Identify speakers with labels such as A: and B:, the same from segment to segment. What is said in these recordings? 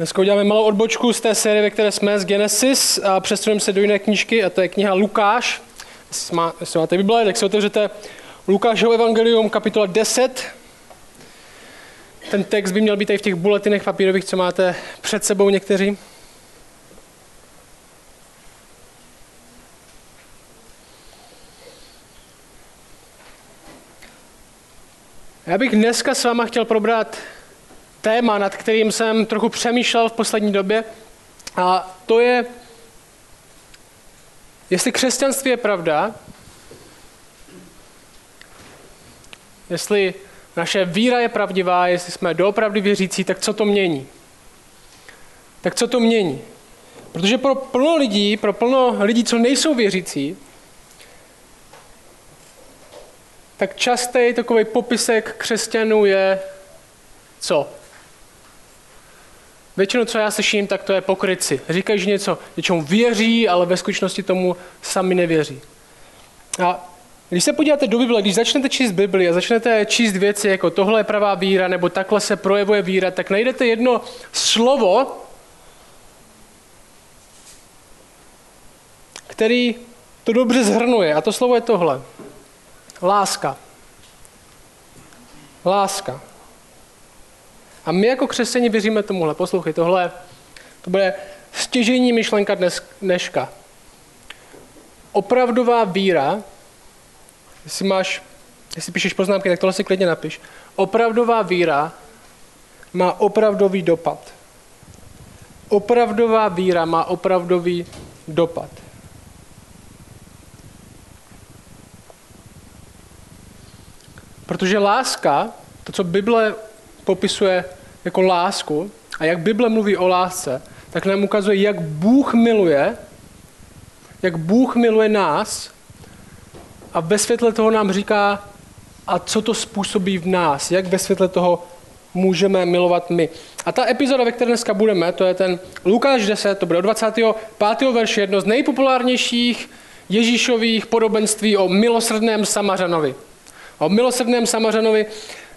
A: Dneska uděláme malou odbočku z té série, ve které jsme z Genesis a přesuneme se do jiné knížky a to je kniha Lukáš. Jestli, jestli máte Bible, tak si otevřete Lukášovo evangelium, kapitola 10. Ten text by měl být i v těch buletinech papírových, co máte před sebou někteří. Já bych dneska s váma chtěl probrat téma, nad kterým jsem trochu přemýšlel v poslední době. A to je, jestli křesťanství je pravda, jestli naše víra je pravdivá, jestli jsme doopravdy věřící, tak co to mění? Tak co to mění? Protože pro plno lidí, pro plno lidí, co nejsou věřící, tak častý takový popisek křesťanů je co? Většinou, co já slyším, tak to je pokryci. Říkají, že něco něčemu věří, ale ve skutečnosti tomu sami nevěří. A když se podíváte do Bible, když začnete číst Bibli a začnete číst věci jako tohle je pravá víra, nebo takhle se projevuje víra, tak najdete jedno slovo, který to dobře zhrnuje. A to slovo je tohle. Láska. Láska. A my jako křesťani věříme tomuhle. Poslouchej, tohle to bude stěžení myšlenka dnes, dneška. Opravdová víra, jestli máš, jestli píšeš poznámky, tak tohle si klidně napiš. Opravdová víra má opravdový dopad. Opravdová víra má opravdový dopad. Protože láska, to, co Bible popisuje jako lásku a jak Bible mluví o lásce, tak nám ukazuje, jak Bůh miluje, jak Bůh miluje nás a ve světle toho nám říká, a co to způsobí v nás, jak ve světle toho můžeme milovat my. A ta epizoda, ve které dneska budeme, to je ten Lukáš 10, to bude od 25. verše, jedno z nejpopulárnějších Ježíšových podobenství o milosrdném Samařanovi. O milosrdném Samařanovi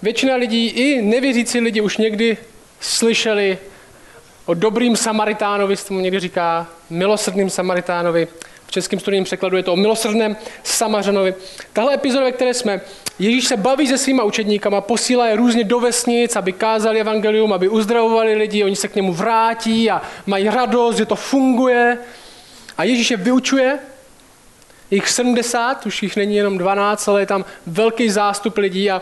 A: většina lidí, i nevěřící lidi už někdy slyšeli o dobrým Samaritánovi, se tomu někdy říká milosrdným Samaritánovi. V českém studijním překladu je to o milosrdném Samařanovi. Tahle epizoda, ve které jsme, Ježíš se baví se svýma učedníkama, posílá je různě do vesnic, aby kázali evangelium, aby uzdravovali lidi, oni se k němu vrátí a mají radost, že to funguje. A Ježíš je vyučuje, jich 70, už jich není jenom 12, ale je tam velký zástup lidí a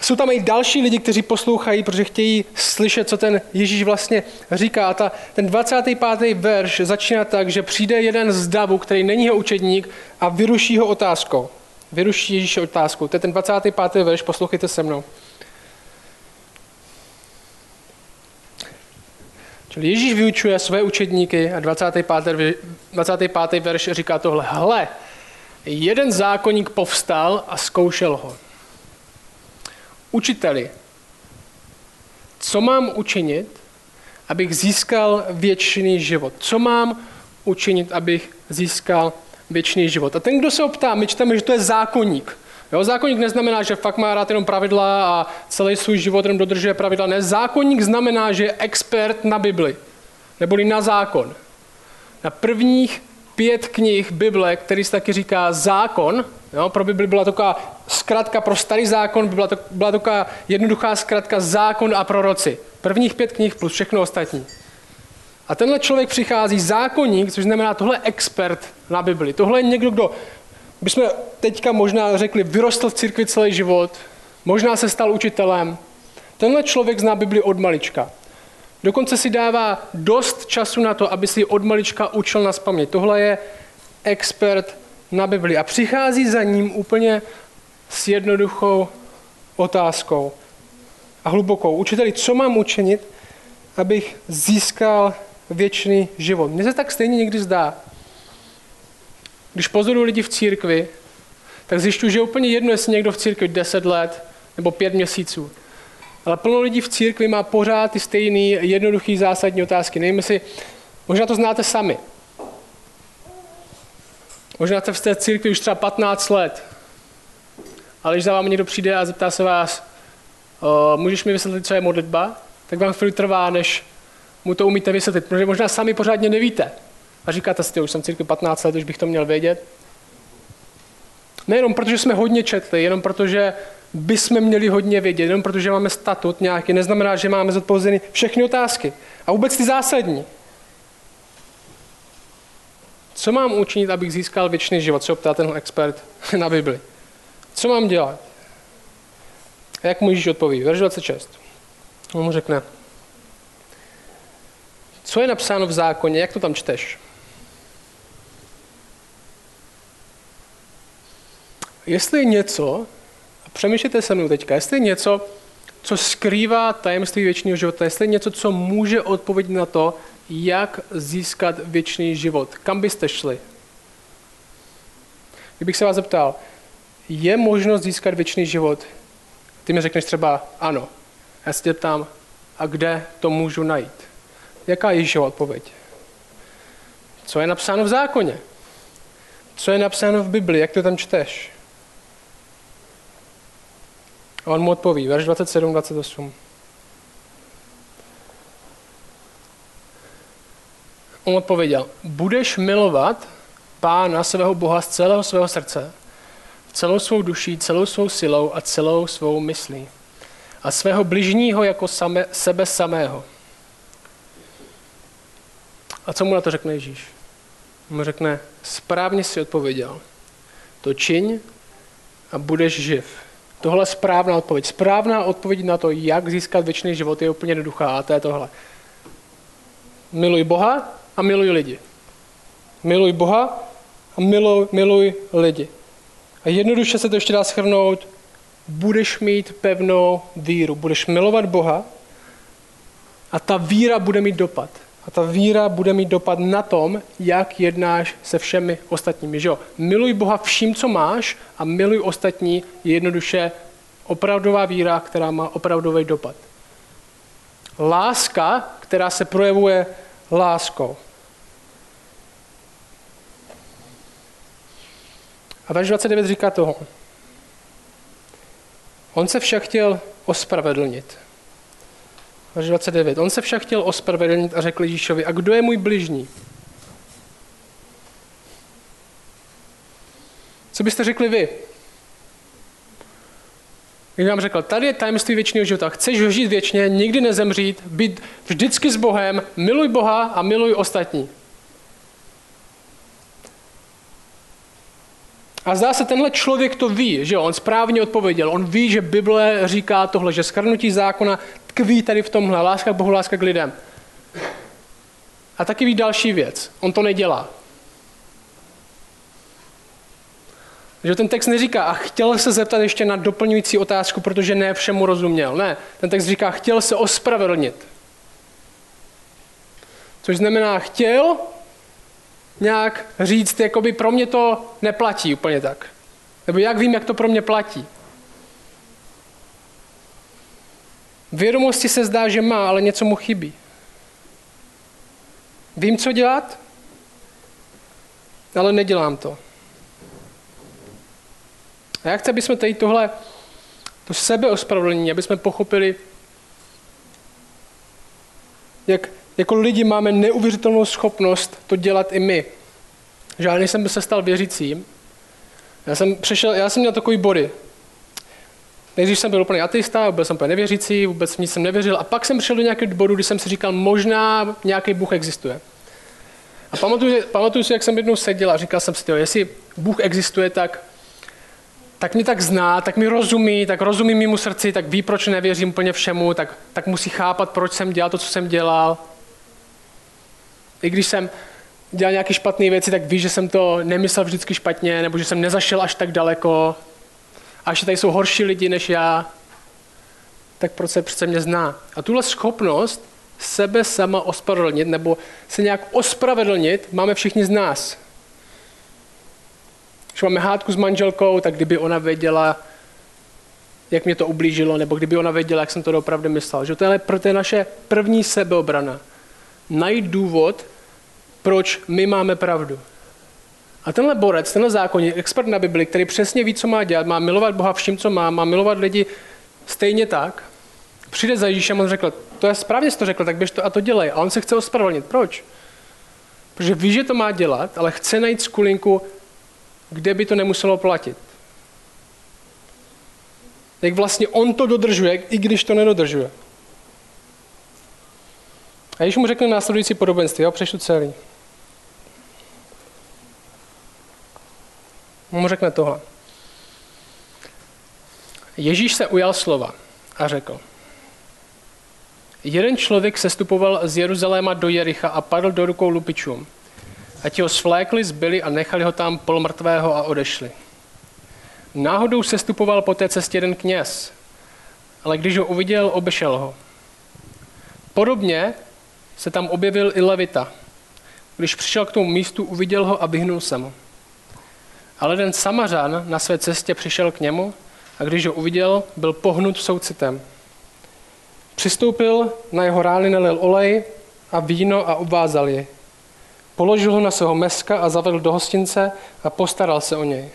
A: jsou tam i další lidi, kteří poslouchají, protože chtějí slyšet, co ten Ježíš vlastně říká. A ta, ten 25. verš začíná tak, že přijde jeden z davu, který není jeho učedník a vyruší ho otázkou. Vyruší Ježíše otázkou. To je ten 25. verš, poslouchejte se mnou. Čili Ježíš vyučuje své učedníky a 25. 25. verš říká tohle. Hle, jeden zákonník povstal a zkoušel ho. Učiteli, co mám učinit, abych získal věčný život? Co mám učinit, abych získal věčný život? A ten, kdo se optá, my čteme, že to je zákonník. Jo, zákonník neznamená, že fakt má rád jenom pravidla a celý svůj život jenom dodržuje pravidla. Ne, zákonník znamená, že je expert na Bibli, neboli na zákon. Na prvních pět knih Bible, který se taky říká zákon, jo, pro Bibli byla taková zkratka pro starý zákon, byla, to, byla taková jednoduchá zkratka zákon a proroci. Prvních pět knih plus všechno ostatní. A tenhle člověk přichází zákonník, což znamená tohle expert na Bibli. Tohle je někdo, kdo bychom teďka možná řekli, vyrostl v církvi celý život, možná se stal učitelem. Tenhle člověk zná Bibli od malička. Dokonce si dává dost času na to, aby si od malička učil na spaměť. Tohle je expert na Bibli. A přichází za ním úplně s jednoduchou otázkou a hlubokou. Učiteli, co mám učinit, abych získal věčný život? Mně se tak stejně někdy zdá. Když pozoruju lidi v církvi, tak zjišťuji, že je úplně jedno, jestli někdo v církvi 10 let nebo 5 měsíců. Ale plno lidí v církvi má pořád ty stejné jednoduché zásadní otázky. Nevím, jestli, možná to znáte sami. Možná jste v té církvi už třeba 15 let. Ale když za vámi někdo přijde a zeptá se vás, můžeš mi vysvětlit, co je modlitba, tak vám chvíli trvá, než mu to umíte vysvětlit, protože možná sami pořádně nevíte. A říkáte si, už jsem církvi 15 let, už bych to měl vědět. Nejenom protože jsme hodně četli, jenom protože bychom měli hodně vědět, jenom protože máme statut nějaký, neznamená, že máme zodpovězeny všechny otázky. A vůbec ty zásadní. Co mám učinit, abych získal věčný život, co ptá ten expert na Bibli. Co mám dělat? A jak mu Ježíš odpoví? Verš 26. On mu řekne, co je napsáno v zákoně, jak to tam čteš? Jestli je něco, a přemýšlejte se mnou teďka, jestli je něco, co skrývá tajemství věčného života, jestli je něco, co může odpovědět na to, jak získat věčný život, kam byste šli? Kdybych se vás zeptal, je možnost získat věčný život? Ty mi řekneš třeba ano. Já se tě ptám, a kde to můžu najít? Jaká je Ježíšova odpověď? Co je napsáno v zákoně? Co je napsáno v Bibli? Jak to tam čteš? A on mu odpoví, verš 27, 28. On odpověděl, budeš milovat pána svého Boha z celého svého srdce, celou svou duší, celou svou silou a celou svou myslí. A svého bližního jako same, sebe samého. A co mu na to řekne Ježíš? On mu řekne, správně si odpověděl. To čiň a budeš živ. Tohle je správná odpověď. Správná odpověď na to, jak získat věčný život, je úplně jednoduchá a to je tohle. Miluj Boha a miluj lidi. Miluj Boha a miluj, miluj lidi. A jednoduše se to ještě dá schrnout, budeš mít pevnou víru, budeš milovat Boha a ta víra bude mít dopad. A ta víra bude mít dopad na tom, jak jednáš se všemi ostatními. Že jo? Miluj Boha vším, co máš a miluj ostatní je jednoduše opravdová víra, která má opravdový dopad. Láska, která se projevuje láskou. A verš 29 říká toho. On se však chtěl ospravedlnit. Verš 29. On se však chtěl ospravedlnit a řekl Ježíšovi, a kdo je můj bližní? Co byste řekli vy? Kdyby vám řekl, tady je tajemství věčného života, chceš žít věčně, nikdy nezemřít, být vždycky s Bohem, miluj Boha a miluj ostatní. A zdá se, tenhle člověk to ví, že on správně odpověděl. On ví, že Bible říká tohle, že skrnutí zákona tkví tady v tomhle. Láska k Bohu, láska k lidem. A taky ví další věc. On to nedělá. Že ten text neříká, a chtěl se zeptat ještě na doplňující otázku, protože ne všemu rozuměl. Ne, ten text říká, chtěl se ospravedlnit. Což znamená, chtěl nějak říct, jakoby pro mě to neplatí úplně tak. Nebo jak vím, jak to pro mě platí. Vědomosti se zdá, že má, ale něco mu chybí. Vím, co dělat, ale nedělám to. A já chci, aby jsme tady tohle, to sebeospravedlnění, aby jsme pochopili, jak jako lidi máme neuvěřitelnou schopnost to dělat i my. Že já než jsem se stal věřícím, já jsem, přešel, já jsem měl takový body. Nejdřív jsem byl úplně ateista, byl jsem úplně nevěřící, vůbec nic jsem nevěřil a pak jsem přišel do nějakého bodu, kdy jsem si říkal, možná nějaký Bůh existuje. A pamatuju, pamatuju si, jak jsem jednou seděl a říkal jsem si, jestli Bůh existuje, tak, tak mě tak zná, tak mi rozumí, tak rozumí mému srdci, tak ví, proč nevěřím úplně všemu, tak, tak musí chápat, proč jsem dělal to, co jsem dělal. I když jsem dělal nějaké špatné věci, tak víš, že jsem to nemyslel vždycky špatně, nebo že jsem nezašel až tak daleko. A že tady jsou horší lidi než já, tak proč se přece mě zná? A tuhle schopnost sebe sama ospravedlnit, nebo se nějak ospravedlnit, máme všichni z nás. Když máme hádku s manželkou, tak kdyby ona věděla, jak mě to ublížilo, nebo kdyby ona věděla, jak jsem to opravdu myslel. Že to je, pro to naše první sebeobrana. Najít důvod, proč my máme pravdu. A tenhle borec, tenhle zákonník, expert na Bibli, který přesně ví, co má dělat, má milovat Boha vším, co má, má milovat lidi stejně tak, přijde za Ježíšem a on řekl, to je správně, jsi to řekl, tak běž to a to dělej. A on se chce ospravedlnit. Proč? Protože ví, že to má dělat, ale chce najít skulinku, kde by to nemuselo platit. Jak vlastně on to dodržuje, i když to nedodržuje. A když mu řekne následující podobenství, jo, přešlu celý. mu řekne tohle. Ježíš se ujal slova a řekl. Jeden člověk sestupoval z Jeruzaléma do Jericha a padl do rukou lupičům. A ti ho svlékli, zbyli a nechali ho tam polmrtvého a odešli. Náhodou sestupoval po té cestě jeden kněz, ale když ho uviděl, obešel ho. Podobně se tam objevil i Levita. Když přišel k tomu místu, uviděl ho a vyhnul se mu. Ale ten Samařan na své cestě přišel k němu a když ho uviděl, byl pohnut soucitem. Přistoupil, na jeho rány nalil olej a víno a obvázal je. Položil ho na svého meska a zavedl do hostince a postaral se o něj.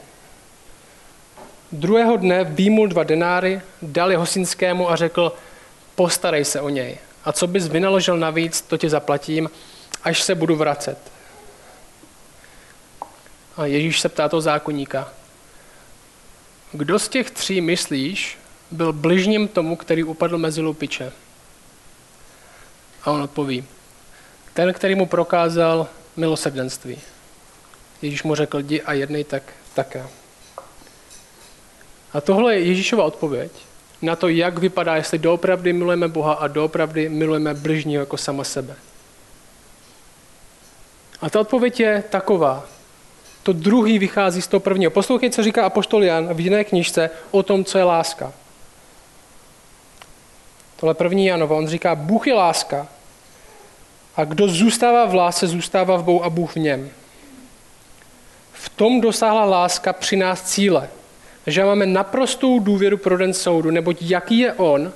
A: Druhého dne výmul dva denáry, dal je hostinskému a řekl, postarej se o něj. A co bys vynaložil navíc, to ti zaplatím, až se budu vracet. A Ježíš se ptá toho zákonníka, kdo z těch tří myslíš, byl bližním tomu, který upadl mezi lupiče? A on odpoví, ten, který mu prokázal milosrdenství. Ježíš mu řekl, jdi a jednej tak také. A tohle je Ježíšova odpověď na to, jak vypadá, jestli doopravdy milujeme Boha a doopravdy milujeme bližního jako sama sebe. A ta odpověď je taková, to druhý vychází z toho prvního. Poslouchej, co říká Apoštol Jan v jiné knižce o tom, co je láska. Tohle první Janova, on říká, Bůh je láska a kdo zůstává v lásce, zůstává v Bohu a Bůh v něm. V tom dosáhla láska při nás cíle, že máme naprostou důvěru pro den soudu, neboť jaký je on,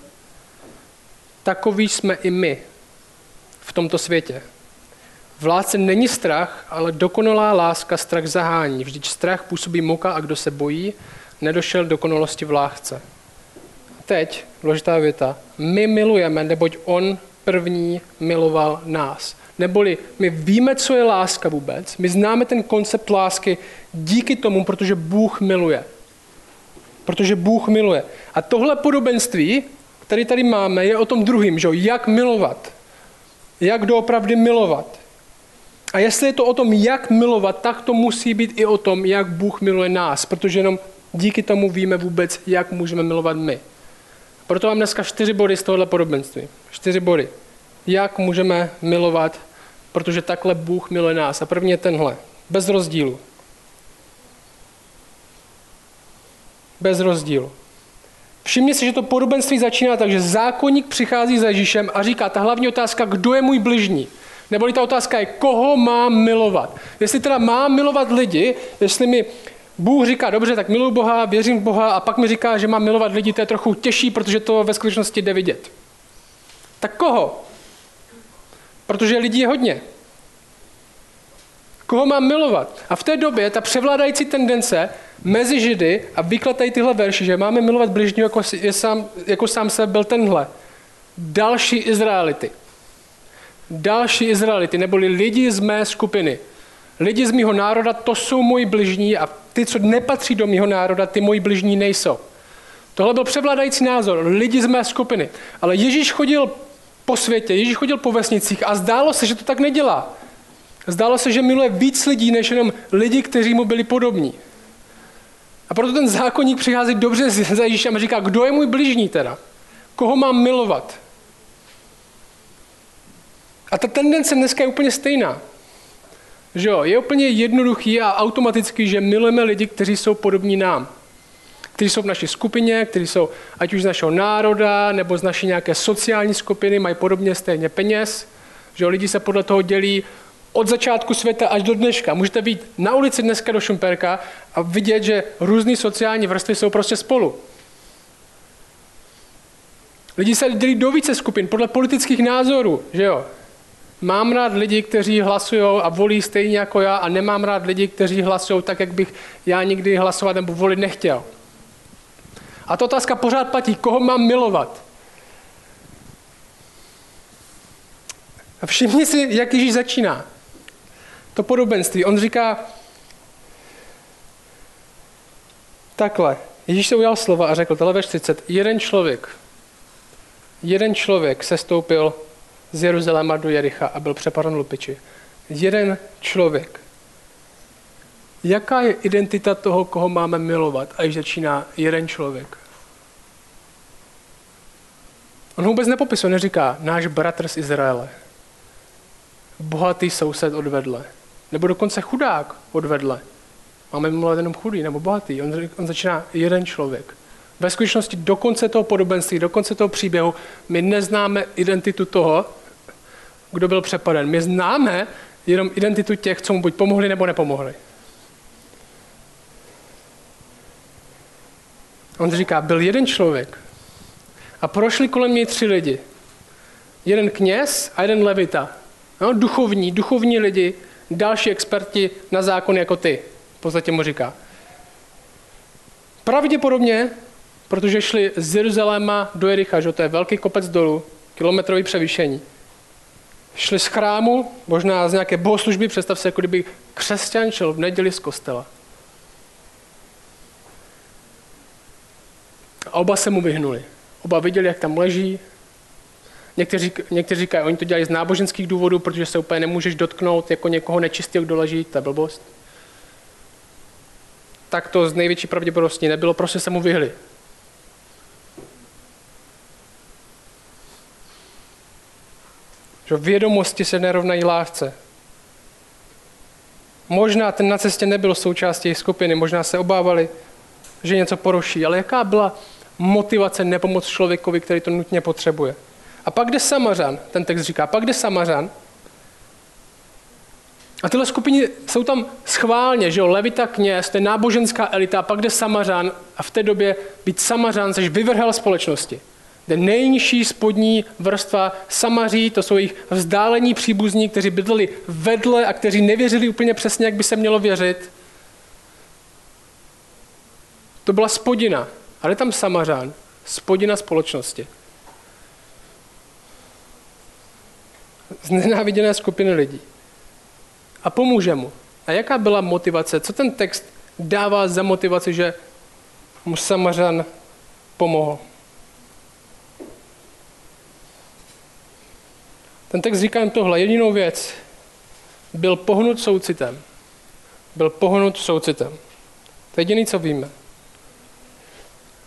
A: takový jsme i my v tomto světě. V lásce není strach, ale dokonalá láska strach zahání. Vždyť strach působí muka a kdo se bojí, nedošel dokonalosti v lásce. Teď, důležitá věta, my milujeme, neboť on první miloval nás. Neboli my víme, co je láska vůbec, my známe ten koncept lásky díky tomu, protože Bůh miluje. Protože Bůh miluje. A tohle podobenství, které tady máme, je o tom druhým, že jak milovat. Jak doopravdy milovat. A jestli je to o tom, jak milovat, tak to musí být i o tom, jak Bůh miluje nás, protože jenom díky tomu víme vůbec, jak můžeme milovat my. Proto mám dneska čtyři body z tohohle podobenství. Čtyři body. Jak můžeme milovat, protože takhle Bůh miluje nás. A první je tenhle. Bez rozdílu. Bez rozdílu. Všimně si, že to podobenství začíná tak, že zákonník přichází za Ježíšem a říká, ta hlavní otázka, kdo je můj bližní. Neboli ta otázka je, koho mám milovat. Jestli teda mám milovat lidi, jestli mi Bůh říká, dobře, tak miluji Boha, věřím v Boha a pak mi říká, že mám milovat lidi, to je trochu těžší, protože to ve skutečnosti jde vidět. Tak koho? Protože lidí je hodně. Koho mám milovat? A v té době ta převládající tendence mezi Židy a vykladají tyhle verši, že máme milovat bližního jako, je sám, jako sám se byl tenhle. Další Izraelity další Izraelity, neboli lidi z mé skupiny. Lidi z mého národa, to jsou moji bližní a ty, co nepatří do mého národa, ty moji bližní nejsou. Tohle byl převládající názor, lidi z mé skupiny. Ale Ježíš chodil po světě, Ježíš chodil po vesnicích a zdálo se, že to tak nedělá. Zdálo se, že miluje víc lidí, než jenom lidi, kteří mu byli podobní. A proto ten zákonník přichází dobře za Ježíšem a říká, kdo je můj bližní teda? Koho mám milovat? A ta tendence dneska je úplně stejná. Že jo? Je úplně jednoduchý a automatický, že milujeme lidi, kteří jsou podobní nám. Kteří jsou v naší skupině, kteří jsou ať už z našeho národa, nebo z naší nějaké sociální skupiny, mají podobně stejně peněz. Že jo? Lidi se podle toho dělí od začátku světa až do dneška. Můžete být na ulici dneska do Šumperka a vidět, že různé sociální vrstvy jsou prostě spolu. Lidi se dělí do více skupin podle politických názorů, že jo? Mám rád lidi, kteří hlasují a volí stejně jako já a nemám rád lidi, kteří hlasují tak, jak bych já nikdy hlasovat nebo volit nechtěl. A ta otázka pořád platí, koho mám milovat. A všimni si, jak Ježíš začíná. To podobenství. On říká takhle. Ježíš se ujal slova a řekl, tohle 30, jeden člověk, jeden člověk se stoupil z Jeruzaléma do Jericha a byl přepaden lupiči. Jeden člověk. Jaká je identita toho, koho máme milovat, až začíná jeden člověk? On ho vůbec nepopisuje, neříká náš bratr z Izraele, bohatý soused odvedle, nebo dokonce chudák odvedle. Máme milovat jenom chudý nebo bohatý. On, on začíná jeden člověk. Ve skutečnosti do konce toho podobenství, do konce toho příběhu, my neznáme identitu toho, kdo byl přepaden. My známe jenom identitu těch, co mu buď pomohli nebo nepomohli. On říká, byl jeden člověk a prošli kolem něj tři lidi. Jeden kněz a jeden levita. No, duchovní, duchovní lidi, další experti na zákon jako ty. V podstatě mu říká. Pravděpodobně, protože šli z Jeruzaléma do Jericha, že to je velký kopec dolů, kilometrový převýšení. Šli z chrámu, možná z nějaké bohoslužby, představ se, jako kdyby křesťan šel v neděli z kostela. A oba se mu vyhnuli. Oba viděli, jak tam leží. Někteří, někteří říkají, oni to dělají z náboženských důvodů, protože se úplně nemůžeš dotknout jako někoho nečistého, kdo leží, to je blbost. Tak to z největší pravděpodobností nebylo, prostě se mu vyhli. Že vědomosti se nerovnají lásce. Možná ten na cestě nebyl součástí jejich skupiny, možná se obávali, že něco poruší, ale jaká byla motivace nepomoc člověkovi, který to nutně potřebuje. A pak jde Samařan, ten text říká, pak jde Samařan. A tyhle skupiny jsou tam schválně, že jo, levita kněz, to je náboženská elita, a pak jde Samařan a v té době být Samařan, což vyvrhal společnosti. Jde nejnižší spodní vrstva Samaří, to jsou jejich vzdálení příbuzní, kteří bydleli vedle a kteří nevěřili úplně přesně, jak by se mělo věřit. To byla spodina. Ale tam Samařán, spodina společnosti. Z nenáviděné skupiny lidí. A pomůže mu. A jaká byla motivace? Co ten text dává za motivaci, že mu Samařan pomohl? Ten text říká jen tohle, jedinou věc. Byl pohnut soucitem. Byl pohnut soucitem. To je jediný, co víme.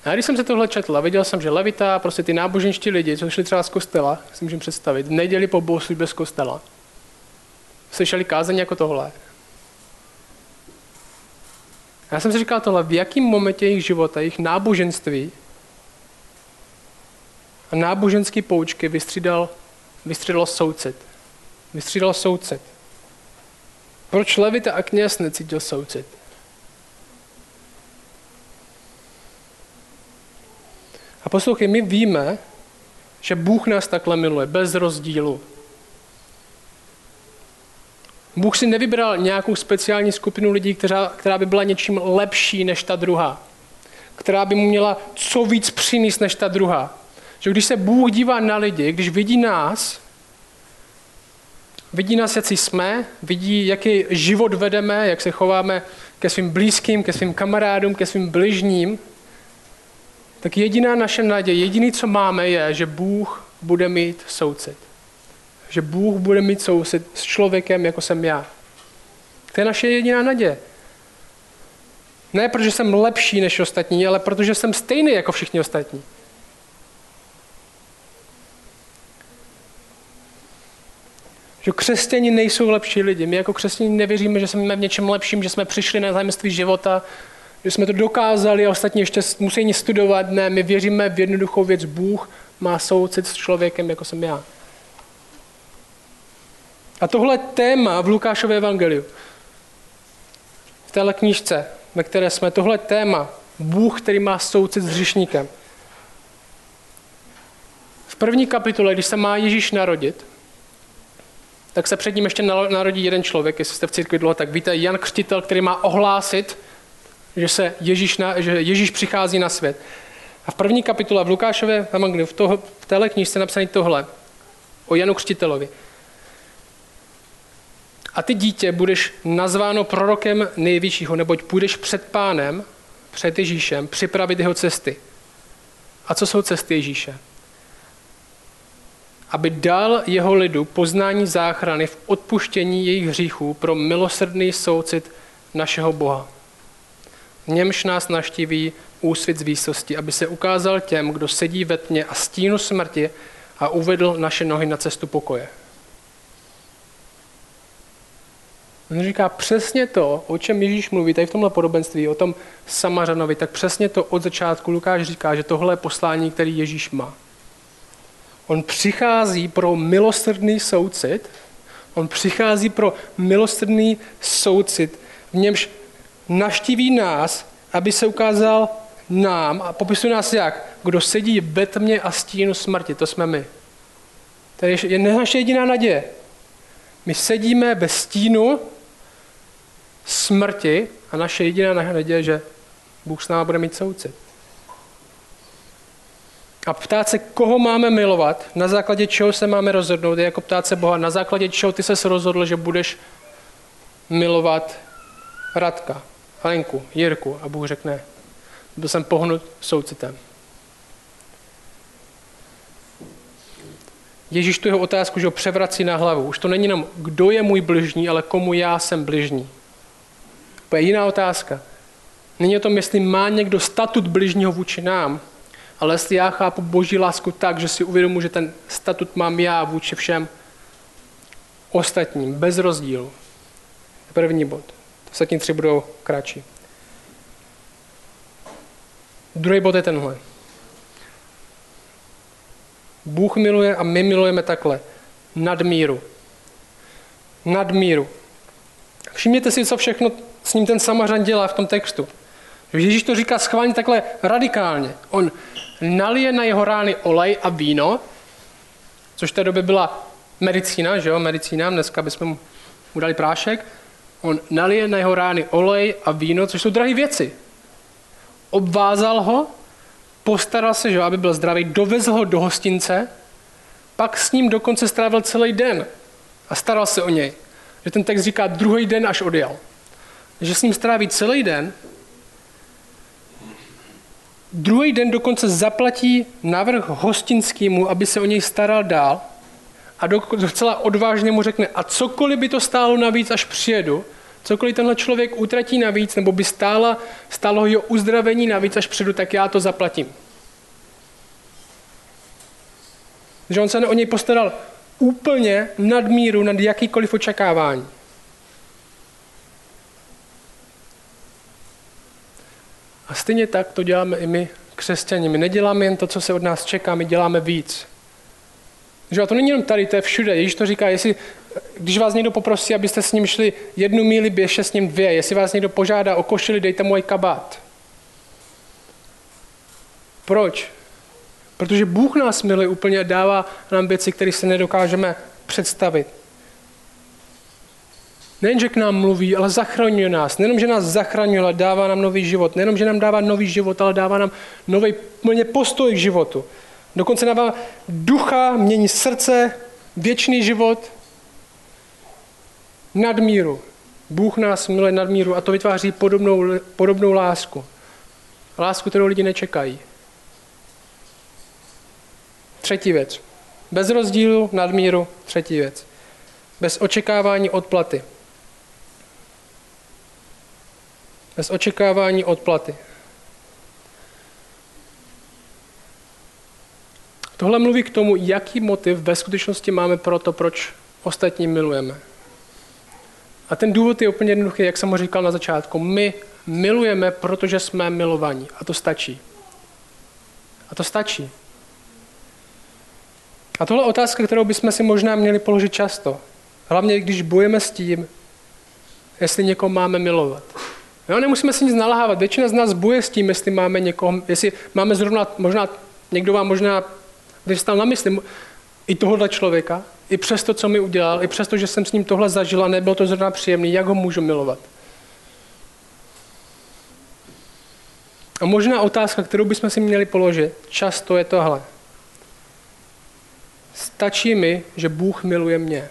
A: A když jsem se tohle četl a viděl jsem, že levita, prostě ty náboženští lidi, co šli třeba z kostela, si můžu představit, neděli po bohoslužbě z kostela, slyšeli kázání jako tohle. Já jsem si říkal tohle, v jakém momentě jejich života, jejich náboženství a náboženský poučky vystřídal, vystřídal soucit. Vystřídal soucit. Proč levita a kněz necítil soucit? A poslouchej, my víme, že Bůh nás takhle miluje, bez rozdílu. Bůh si nevybral nějakou speciální skupinu lidí, která, která by byla něčím lepší než ta druhá. Která by mu měla co víc přinést než ta druhá. Že když se Bůh dívá na lidi, když vidí nás, vidí nás, jak jsme, vidí, jaký život vedeme, jak se chováme ke svým blízkým, ke svým kamarádům, ke svým bližním, tak jediná naše naděje, jediný, co máme, je, že Bůh bude mít soucit. Že Bůh bude mít soucit s člověkem, jako jsem já. To je naše jediná naděje. Ne protože jsem lepší než ostatní, ale protože jsem stejný jako všichni ostatní. Že křesťani nejsou lepší lidi. My jako křesťani nevěříme, že jsme v něčem lepším, že jsme přišli na zájemství života, že jsme to dokázali a ostatní ještě musí studovat. Ne, my věříme v jednoduchou věc. Bůh má soucit s člověkem, jako jsem já. A tohle téma v Lukášově evangeliu, v téhle knížce, ve které jsme, tohle téma, Bůh, který má soucit s hřišníkem. V první kapitole, když se má Ježíš narodit, tak se před ním ještě narodí jeden člověk, jestli jste v církvi dlouho, tak víte, Jan Křtitel, který má ohlásit že, se Ježíš, na, že Ježíš přichází na svět. A v první kapitole v Lukášově evangeliu, v, toho, v téhle knižce napsané tohle o Janu Křtitelovi. A ty dítě budeš nazváno prorokem nejvyššího, neboť půjdeš před pánem, před Ježíšem, připravit jeho cesty. A co jsou cesty Ježíše? Aby dal jeho lidu poznání záchrany v odpuštění jejich hříchů pro milosrdný soucit našeho Boha. V němž nás naštíví úsvit z výsosti, aby se ukázal těm, kdo sedí ve tmě a stínu smrti a uvedl naše nohy na cestu pokoje. On říká přesně to, o čem Ježíš mluví tady v tomhle podobenství, o tom Samařanovi, tak přesně to od začátku Lukáš říká, že tohle je poslání, který Ježíš má. On přichází pro milosrdný soucit, on přichází pro milosrdný soucit, v němž naštíví nás, aby se ukázal nám a popisuje nás jak? Kdo sedí ve tmě a stínu smrti, to jsme my. To je naše jediná naděje. My sedíme ve stínu smrti a naše jediná naděje, že Bůh s námi bude mít soucit. A ptát se, koho máme milovat, na základě čeho se máme rozhodnout, je jako ptát se Boha, na základě čeho ty se rozhodl, že budeš milovat Radka, Lenku, Jirku. A Bůh řekne, byl jsem pohnut soucitem. Ježíš tu jeho otázku, že ho převrací na hlavu. Už to není jenom, kdo je můj bližní, ale komu já jsem bližní. To je jiná otázka. Není o tom, jestli má někdo statut bližního vůči nám, ale jestli já chápu boží lásku tak, že si uvědomuji, že ten statut mám já vůči všem ostatním, bez rozdílu. První bod. Ostatní tři budou kratší. Druhý bod je tenhle. Bůh miluje a my milujeme takhle. Nadmíru. Nadmíru. Všimněte si, co všechno s ním ten Samařan dělá v tom textu. Ježíš to říká schválně takhle radikálně. On nalije na jeho rány olej a víno, což v té době byla medicína, že jo, medicína, dneska bychom mu dali prášek. On nalije na jeho rány olej a víno, což jsou drahé věci. Obvázal ho, postaral se, že aby byl zdravý, dovezl ho do hostince, pak s ním dokonce strávil celý den a staral se o něj. Že ten text říká druhý den, až odjel že s ním stráví celý den, druhý den dokonce zaplatí navrh hostinskému, aby se o něj staral dál a docela odvážně mu řekne, a cokoliv by to stálo navíc, až přijedu, cokoliv tenhle člověk utratí navíc, nebo by stála, stálo jeho uzdravení navíc, až přijedu, tak já to zaplatím. Že on se o něj postaral úplně nadmíru, nad jakýkoliv očekávání. A stejně tak to děláme i my, křesťani. My neděláme jen to, co se od nás čeká, my děláme víc. Že a to není jenom tady, to je všude. Ježíš to říká, jestli, když vás někdo poprosí, abyste s ním šli jednu míli, běžte s ním dvě. Jestli vás někdo požádá o košili, dejte můj kabát. Proč? Protože Bůh nás miluje úplně a dává nám věci, které se nedokážeme představit. Nejen, že k nám mluví, ale zachraňuje nás. Nejenom, že nás zachraňuje, ale dává nám nový život. Nejenom, že nám dává nový život, ale dává nám nový plně postoj k životu. Dokonce dává ducha, mění srdce, věčný život, nadmíru. Bůh nás miluje nadmíru a to vytváří podobnou, podobnou lásku. Lásku, kterou lidi nečekají. Třetí věc. Bez rozdílu, nadmíru, třetí věc. Bez očekávání odplaty. bez očekávání odplaty. Tohle mluví k tomu, jaký motiv ve skutečnosti máme pro to, proč ostatní milujeme. A ten důvod je úplně jednoduchý, jak jsem ho říkal na začátku. My milujeme, protože jsme milovaní. A to stačí. A to stačí. A tohle otázka, kterou bychom si možná měli položit často. Hlavně, když bojeme s tím, jestli někoho máme milovat. Jo, nemusíme si nic nalahávat. Většina z nás boje s tím, jestli máme někoho, jestli máme zrovna, možná, někdo vám možná vystal na mysli, i tohohle člověka, i přes to, co mi udělal, i přes to, že jsem s ním tohle zažil a nebylo to zrovna příjemný, jak ho můžu milovat? A možná otázka, kterou bychom si měli položit, často je tohle. Stačí mi, že Bůh miluje mě.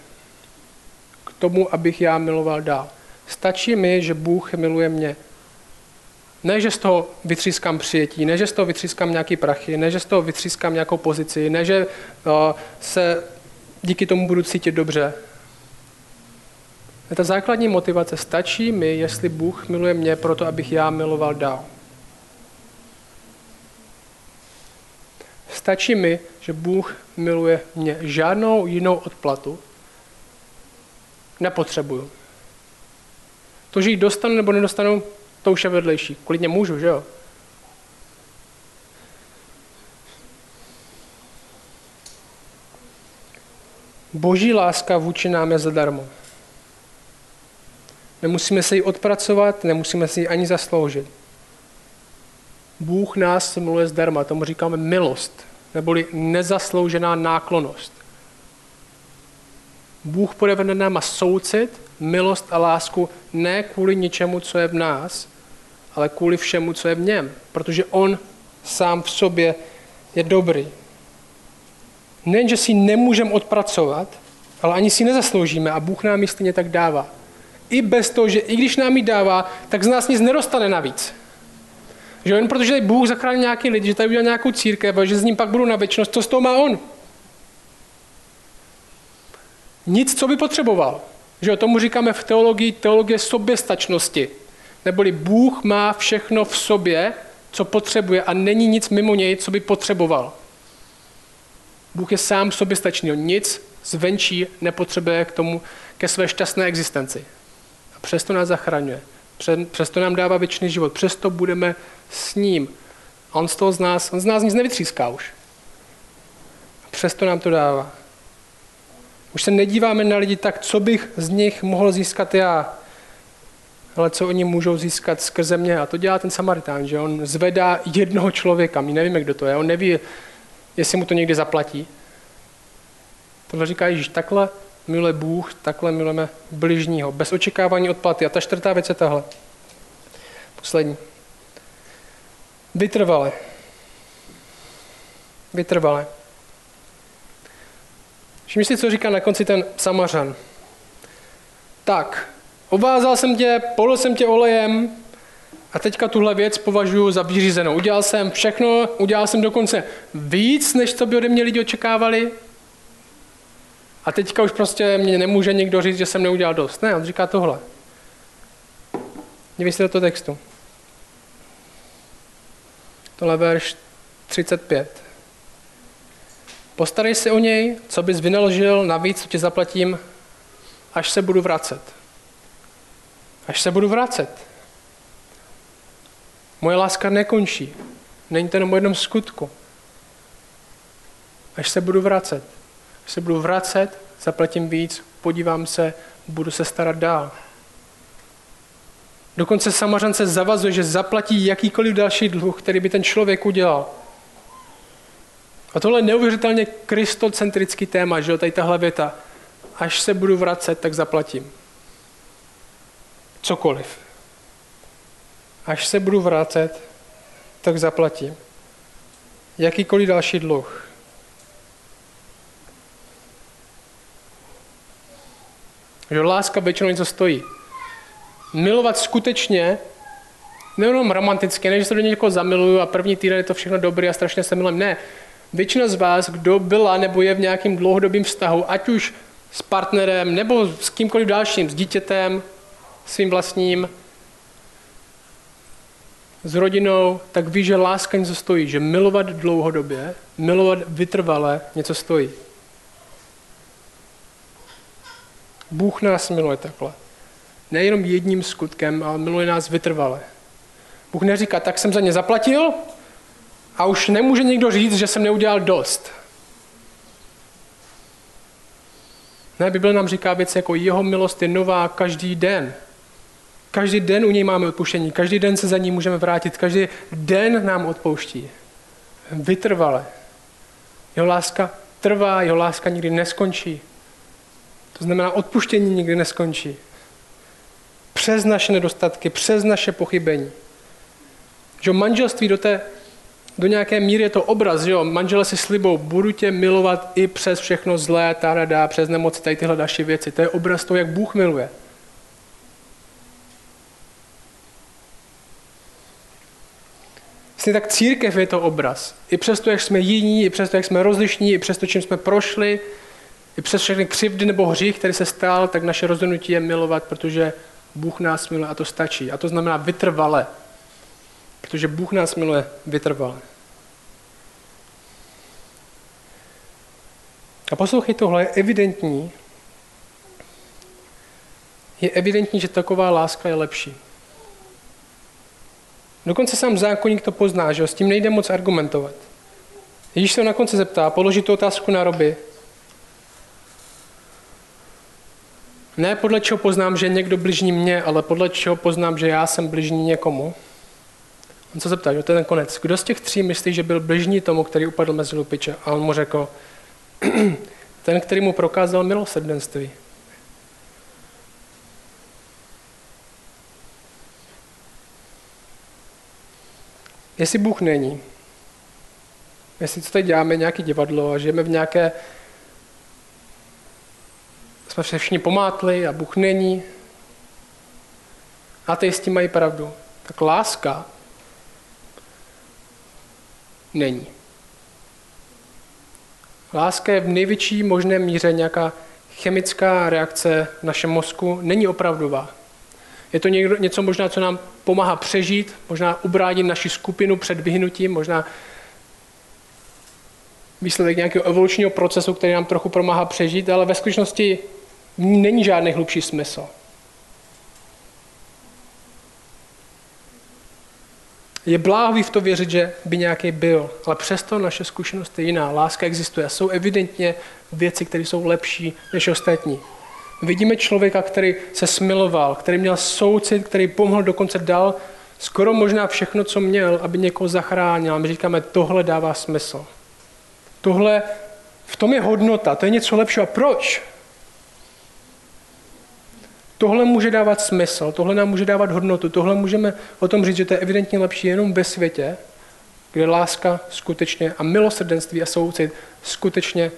A: K tomu, abych já miloval dál. Stačí mi, že Bůh miluje mě. Ne, že z toho vytřískám přijetí, ne, že z toho vytřískám nějaký prachy, ne, že z toho vytřískám nějakou pozici, ne, že uh, se díky tomu budu cítit dobře. Ta základní motivace stačí mi, jestli Bůh miluje mě proto, abych já miloval dál. Stačí mi, že Bůh miluje mě. Žádnou jinou odplatu nepotřebuju. To, že ji dostanu nebo nedostanu, to už je vedlejší. Klidně můžu, že jo? Boží láska vůči nám je zadarmo. Nemusíme se ji odpracovat, nemusíme si ji ani zasloužit. Bůh nás miluje zdarma, tomu říkáme milost, neboli nezasloužená náklonost. Bůh podevede náma soucit, milost a lásku ne kvůli ničemu, co je v nás, ale kvůli všemu, co je v něm, protože on sám v sobě je dobrý. Nejen, že si nemůžeme odpracovat, ale ani si nezasloužíme a Bůh nám ji stejně tak dává. I bez toho, že i když nám ji dává, tak z nás nic nedostane navíc. Že jen protože Bůh zachránil nějaký lidi, že tady udělal nějakou církev a že s ním pak budu na věčnost, co z toho má on? Nic, co by potřeboval. Že o tomu říkáme v teologii teologie soběstačnosti. Neboli Bůh má všechno v sobě, co potřebuje a není nic mimo něj, co by potřeboval. Bůh je sám soběstačný, on nic zvenčí nepotřebuje k tomu, ke své šťastné existenci. A přesto nás zachraňuje. Přesto nám dává věčný život. Přesto budeme s ním. A on z toho z nás, on z nás nic nevytříská už. A přesto nám to dává. Už se nedíváme na lidi tak, co bych z nich mohl získat já, ale co oni můžou získat skrze mě. A to dělá ten Samaritán, že on zvedá jednoho člověka. My nevíme, kdo to je. On neví, jestli mu to někdy zaplatí. Tohle říká Ježíš, takhle miluje Bůh, takhle milujeme bližního, bez očekávání odplaty. A ta čtvrtá věc je tahle. Poslední. Vytrvale. Vytrvale. Všimni si, co říká na konci ten samařan. Tak, obvázal jsem tě, polil jsem tě olejem a teďka tuhle věc považuji za vyřízenou. Udělal jsem všechno, udělal jsem dokonce víc, než co by ode mě lidi očekávali. A teďka už prostě mě nemůže někdo říct, že jsem neudělal dost. Ne, on říká tohle. Dívej se do toho textu. Tohle verš 35. Postarej se o něj, co bys vynaložil navíc, co ti zaplatím, až se budu vracet. Až se budu vracet. Moje láska nekončí. Není to jenom o jednom skutku. Až se budu vracet. Až se budu vracet, zaplatím víc, podívám se, budu se starat dál. Dokonce samařan se zavazuje, že zaplatí jakýkoliv další dluh, který by ten člověk udělal. A tohle je neuvěřitelně kristocentrický téma, že jo, tady tahle věta. Až se budu vracet, tak zaplatím. Cokoliv. Až se budu vracet, tak zaplatím. Jakýkoliv další dluh. Že láska většinou něco stojí. Milovat skutečně, nejenom romanticky, ne, že se do někoho zamiluju a první týden je to všechno dobrý a strašně se milujem. Ne, většina z vás, kdo byla nebo je v nějakém dlouhodobém vztahu, ať už s partnerem nebo s kýmkoliv dalším, s dítětem, svým vlastním, s rodinou, tak ví, že láska něco stojí, že milovat dlouhodobě, milovat vytrvale něco stojí. Bůh nás miluje takhle. Nejenom jedním skutkem, ale miluje nás vytrvale. Bůh neříká, tak jsem za ně zaplatil, a už nemůže nikdo říct, že jsem neudělal dost. Ne, Bible nám říká věci jako jeho milost je nová každý den. Každý den u něj máme odpuštění, každý den se za ní můžeme vrátit, každý den nám odpouští. Vytrvale. Jeho láska trvá, jeho láska nikdy neskončí. To znamená, odpuštění nikdy neskončí. Přes naše nedostatky, přes naše pochybení. Že manželství do té do nějaké míry je to obraz, že jo? Manžele si slibou, budu tě milovat i přes všechno zlé, ta rada, přes nemoci, tady tyhle další věci. To je obraz toho, jak Bůh miluje. Vlastně tak církev je to obraz. I přesto, jak jsme jiní, i přesto, jak jsme rozlišní, i přesto, čím jsme prošli, i přes všechny křivdy nebo hřích, který se stál, tak naše rozhodnutí je milovat, protože Bůh nás miluje a to stačí. A to znamená vytrvale. Protože Bůh nás miluje vytrvale. A poslouchej, tohle je evidentní. Je evidentní, že taková láska je lepší. Dokonce sám zákonník to pozná, že s tím nejde moc argumentovat. Ježíš se na konci zeptá, položí tu otázku na roby. Ne podle čeho poznám, že někdo bližní mě, ale podle čeho poznám, že já jsem bližní někomu. On se zeptá, že to je ten konec. Kdo z těch tří myslí, že byl bližní tomu, který upadl mezi lupiče? A on mu řekl, ten, který mu prokázal milosrdenství. Jestli Bůh není, jestli co tady děláme, nějaké divadlo a žijeme v nějaké, jsme se všichni pomátli a Bůh není, a ty s tím mají pravdu, tak láska není. Láska je v největší možné míře nějaká chemická reakce v našem mozku, není opravdová. Je to někdo, něco možná, co nám pomáhá přežít, možná ubránit naši skupinu před vyhnutím, možná výsledek nějakého evolučního procesu, který nám trochu pomáhá přežít, ale ve skutečnosti není žádný hlubší smysl. Je bláhový v to věřit, že by nějaký byl, ale přesto naše zkušenost je jiná. Láska existuje. Jsou evidentně věci, které jsou lepší než ostatní. Vidíme člověka, který se smiloval, který měl soucit, který pomohl, dokonce dal skoro možná všechno, co měl, aby někoho zachránil. A my říkáme, tohle dává smysl. Tohle, v tom je hodnota, to je něco lepšího. A proč? Tohle může dávat smysl, tohle nám může dávat hodnotu, tohle můžeme o tom říct, že to je evidentně lepší jenom ve světě, kde láska skutečně a milosrdenství a soucit skutečně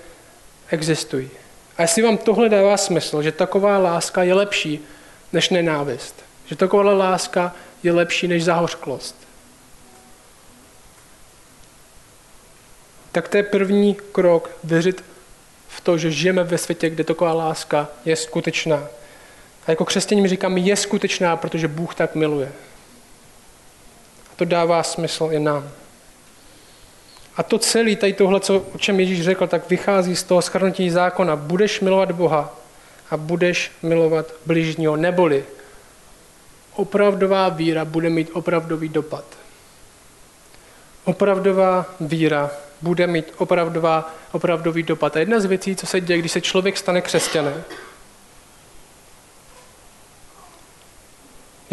A: existují. A jestli vám tohle dává smysl, že taková láska je lepší než nenávist, že taková láska je lepší než zahořklost, tak to je první krok věřit v to, že žijeme ve světě, kde taková láska je skutečná. A jako křesťaní mi říkáme, je skutečná, protože Bůh tak miluje. A to dává smysl i nám. A to celé, tady tohle, co, o čem Ježíš řekl, tak vychází z toho schrnutí zákona. Budeš milovat Boha a budeš milovat bližního. Neboli opravdová víra bude mít opravdový dopad. Opravdová víra bude mít opravdová, opravdový dopad. A jedna z věcí, co se děje, když se člověk stane křesťanem,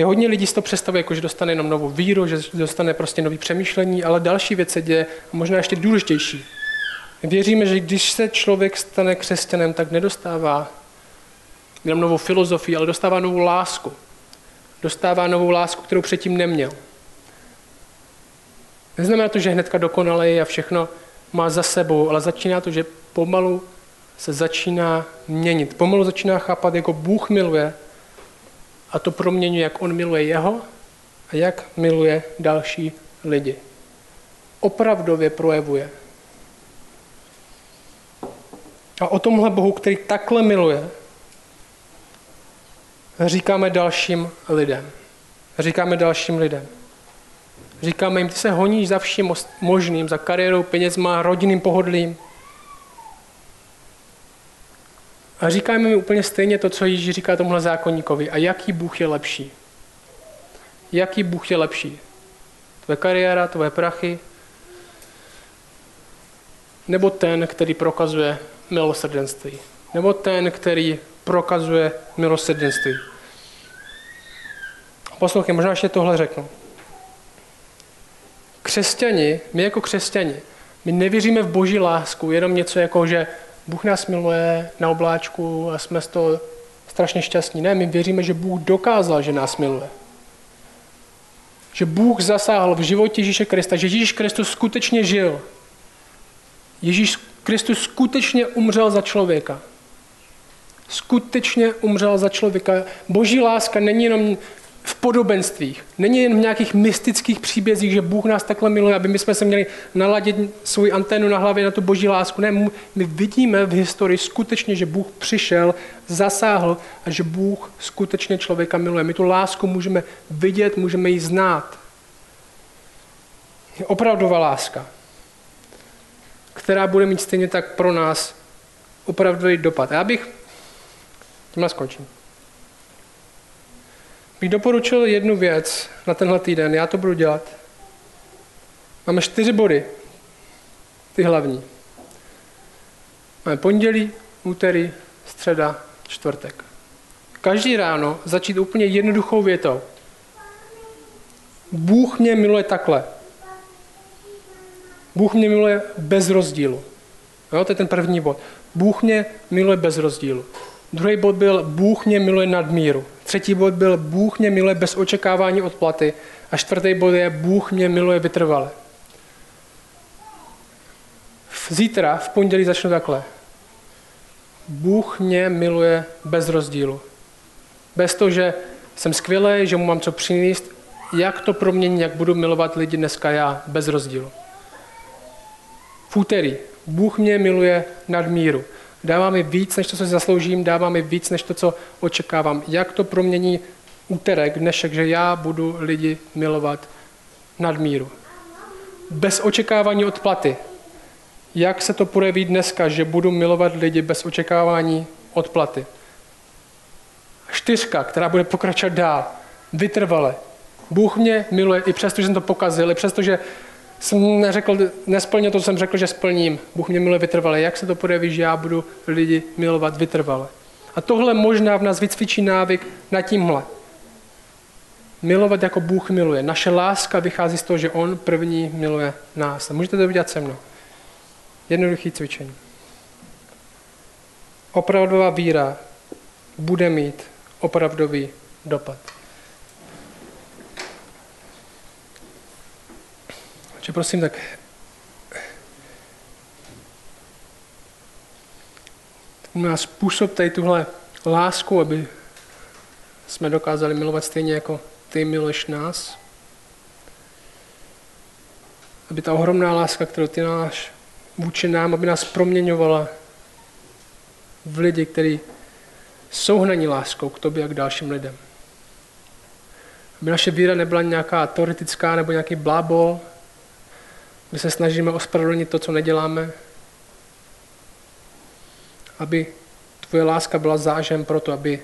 A: Je hodně lidí si to představuje, jako že dostane jenom novou víru, že dostane prostě nový přemýšlení, ale další věc se děje, možná ještě důležitější. Věříme, že když se člověk stane křesťanem, tak nedostává jenom novou filozofii, ale dostává novou lásku. Dostává novou lásku, kterou předtím neměl. Neznamená to, že hnedka dokonalý a všechno má za sebou, ale začíná to, že pomalu se začíná měnit. Pomalu začíná chápat, jako Bůh miluje a to proměňuje, jak on miluje jeho a jak miluje další lidi. Opravdově projevuje. A o tomhle Bohu, který takhle miluje, říkáme dalším lidem. Říkáme dalším lidem. Říkáme jim, ty se honíš za vším možným, za kariérou, penězma, rodinným pohodlím, A říkáme mi úplně stejně to, co Ježíš říká tomuhle zákonníkovi. A jaký Bůh je lepší? Jaký Bůh je lepší? Tvoje kariéra, tvoje prachy? Nebo ten, který prokazuje milosrdenství? Nebo ten, který prokazuje milosrdenství? Poslouchej, možná ještě tohle řeknu. Křesťani, my jako křesťani, my nevěříme v boží lásku, jenom něco jako, že Bůh nás miluje na obláčku a jsme z toho strašně šťastní. Ne, my věříme, že Bůh dokázal, že nás miluje. že Bůh zasáhl v životě Ježíše Krista, že Ježíš Kristus skutečně žil. Ježíš Kristus skutečně umřel za člověka. Skutečně umřel za člověka. Boží láska není jenom v podobenstvích. Není jen v nějakých mystických příbězích, že Bůh nás takhle miluje, aby my jsme se měli naladit svou anténu na hlavě na tu boží lásku. Ne, my vidíme v historii skutečně, že Bůh přišel, zasáhl a že Bůh skutečně člověka miluje. My tu lásku můžeme vidět, můžeme ji znát. Je opravdová láska, která bude mít stejně tak pro nás opravdový dopad. Já bych, tímhle skončím bych doporučil jednu věc na tenhle týden, já to budu dělat. Máme čtyři body, ty hlavní. Máme pondělí, úterý, středa, čtvrtek. Každý ráno začít úplně jednoduchou větou. Bůh mě miluje takhle. Bůh mě miluje bez rozdílu. Jo, to je ten první bod. Bůh mě miluje bez rozdílu. Druhý bod byl Bůh mě miluje nadmíru. Třetí bod byl Bůh mě miluje bez očekávání odplaty. A čtvrtý bod je Bůh mě miluje vytrvale. Zítra, v pondělí začnu takhle. Bůh mě miluje bez rozdílu. Bez toho, že jsem skvělý, že mu mám co přinést, jak to promění, jak budu milovat lidi dneska já, bez rozdílu. V úterý. Bůh mě miluje nadmíru. Dává mi víc, než to, co si zasloužím, dává mi víc, než to, co očekávám. Jak to promění úterek, dnešek, že já budu lidi milovat nadmíru. Bez očekávání odplaty. Jak se to projeví dneska, že budu milovat lidi bez očekávání odplaty. Čtyřka, která bude pokračovat dál, vytrvale. Bůh mě miluje i přesto, že jsem to pokazil, i přesto, že jsem neřekl, nesplnil to, co jsem řekl, že splním. Bůh mě miluje vytrvale. Jak se to projeví, že já budu lidi milovat vytrvale? A tohle možná v nás vycvičí návyk na tímhle. Milovat jako Bůh miluje. Naše láska vychází z toho, že On první miluje nás. A můžete to udělat se mnou. Jednoduchý cvičení. Opravdová víra bude mít opravdový dopad. Takže prosím, tak nás způsob tady tuhle lásku, aby jsme dokázali milovat stejně jako ty miluješ nás. Aby ta ohromná láska, kterou ty máš vůči nám, aby nás proměňovala v lidi, kteří jsou hnaní láskou k tobě a k dalším lidem. Aby naše víra nebyla nějaká teoretická nebo nějaký blábol, my se snažíme ospravedlnit to, co neděláme, aby tvoje láska byla zážem pro to, aby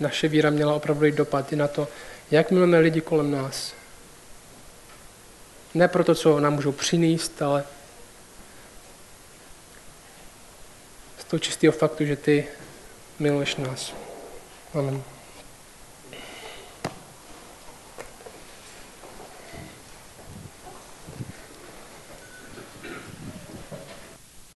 A: naše víra měla opravdu dopad i na to, jak milujeme lidi kolem nás. Ne pro to, co nám můžou přinést, ale z toho čistého faktu, že ty miluješ nás. Amen.